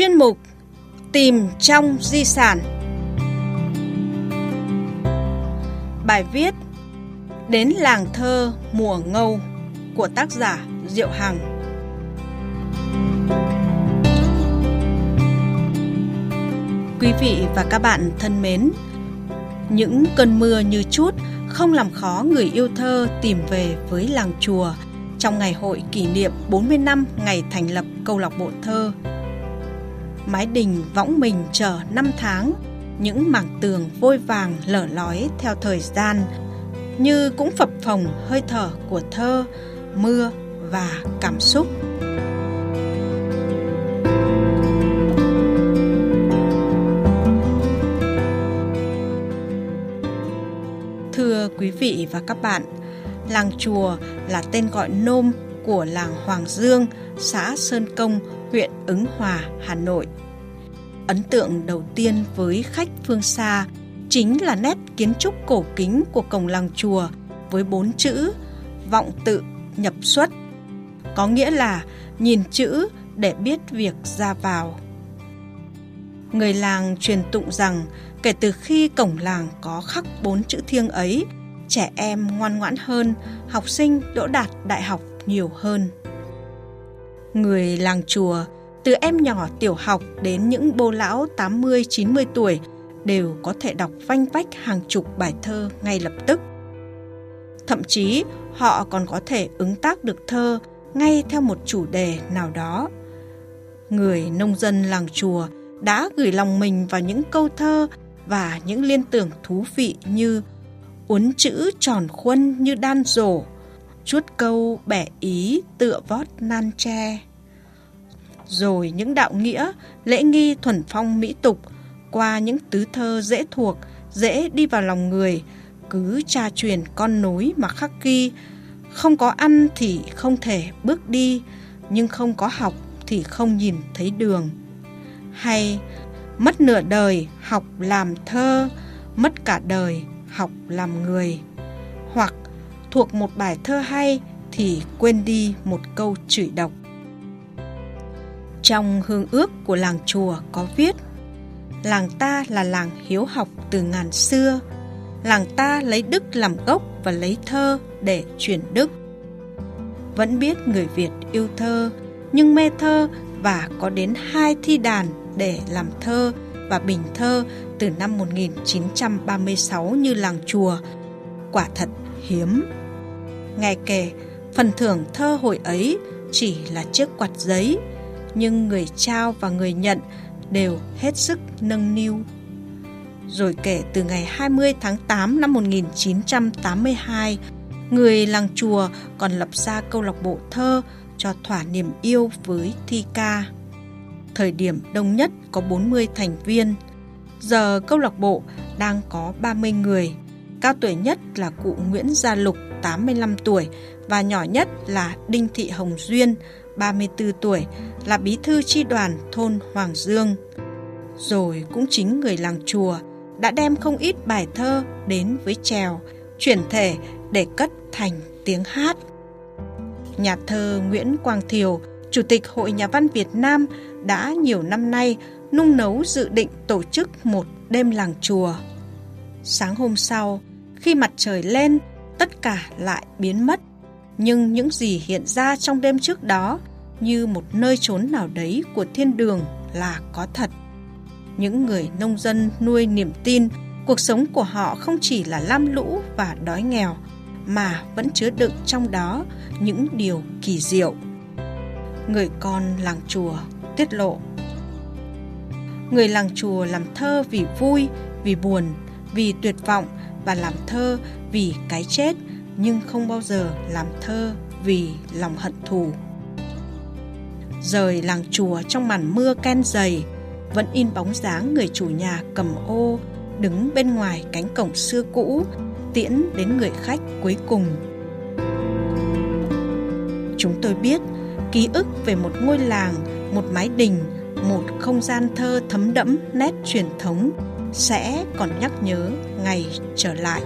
Chuyên mục Tìm trong di sản Bài viết Đến làng thơ mùa ngâu của tác giả Diệu Hằng Quý vị và các bạn thân mến, Những cơn mưa như chút không làm khó người yêu thơ tìm về với làng chùa trong ngày hội kỷ niệm 40 năm ngày thành lập câu lạc bộ thơ. Mái đình võng mình chờ năm tháng, những mảng tường vôi vàng lở lói theo thời gian, như cũng phập phồng hơi thở của thơ, mưa và cảm xúc. Thưa quý vị và các bạn, Làng Chùa là tên gọi nôm của làng Hoàng Dương, xã Sơn Công, huyện Ứng Hòa, Hà Nội. Ấn tượng đầu tiên với khách phương xa chính là nét kiến trúc cổ kính của cổng làng chùa với bốn chữ vọng tự nhập xuất, có nghĩa là nhìn chữ để biết việc ra vào. Người làng truyền tụng rằng kể từ khi cổng làng có khắc bốn chữ thiêng ấy trẻ em ngoan ngoãn hơn, học sinh đỗ đạt đại học nhiều hơn. Người làng chùa, từ em nhỏ tiểu học đến những bô lão 80-90 tuổi đều có thể đọc vanh vách hàng chục bài thơ ngay lập tức. Thậm chí họ còn có thể ứng tác được thơ ngay theo một chủ đề nào đó. Người nông dân làng chùa đã gửi lòng mình vào những câu thơ và những liên tưởng thú vị như uốn chữ tròn khuân như đan rổ, chuốt câu bẻ ý tựa vót nan tre. Rồi những đạo nghĩa, lễ nghi thuần phong mỹ tục, qua những tứ thơ dễ thuộc, dễ đi vào lòng người, cứ tra truyền con nối mà khắc ghi. Không có ăn thì không thể bước đi, nhưng không có học thì không nhìn thấy đường. Hay mất nửa đời học làm thơ, mất cả đời học làm người hoặc thuộc một bài thơ hay thì quên đi một câu chửi độc. Trong hương ước của làng chùa có viết làng ta là làng hiếu học từ ngàn xưa. Làng ta lấy đức làm gốc và lấy thơ để truyền đức. Vẫn biết người việt yêu thơ nhưng mê thơ và có đến hai thi đàn để làm thơ và bình thơ từ năm 1936 như làng chùa, quả thật hiếm. Nghe kể, phần thưởng thơ hồi ấy chỉ là chiếc quạt giấy, nhưng người trao và người nhận đều hết sức nâng niu. Rồi kể từ ngày 20 tháng 8 năm 1982, người làng chùa còn lập ra câu lạc bộ thơ cho thỏa niềm yêu với thi ca. Thời điểm đông nhất có 40 thành viên – Giờ câu lạc bộ đang có 30 người. Cao tuổi nhất là cụ Nguyễn Gia Lục 85 tuổi và nhỏ nhất là Đinh Thị Hồng Duyên 34 tuổi là bí thư chi đoàn thôn Hoàng Dương. Rồi cũng chính người làng chùa đã đem không ít bài thơ đến với trèo, chuyển thể để cất thành tiếng hát. Nhà thơ Nguyễn Quang Thiều, Chủ tịch Hội Nhà văn Việt Nam đã nhiều năm nay nung nấu dự định tổ chức một đêm làng chùa. Sáng hôm sau, khi mặt trời lên, tất cả lại biến mất. Nhưng những gì hiện ra trong đêm trước đó như một nơi trốn nào đấy của thiên đường là có thật. Những người nông dân nuôi niềm tin cuộc sống của họ không chỉ là lam lũ và đói nghèo mà vẫn chứa đựng trong đó những điều kỳ diệu. Người con làng chùa tiết lộ Người làng chùa làm thơ vì vui, vì buồn, vì tuyệt vọng và làm thơ vì cái chết nhưng không bao giờ làm thơ vì lòng hận thù. Rời làng chùa trong màn mưa ken dày, vẫn in bóng dáng người chủ nhà cầm ô đứng bên ngoài cánh cổng xưa cũ tiễn đến người khách cuối cùng. Chúng tôi biết ký ức về một ngôi làng, một mái đình một không gian thơ thấm đẫm nét truyền thống sẽ còn nhắc nhớ ngày trở lại.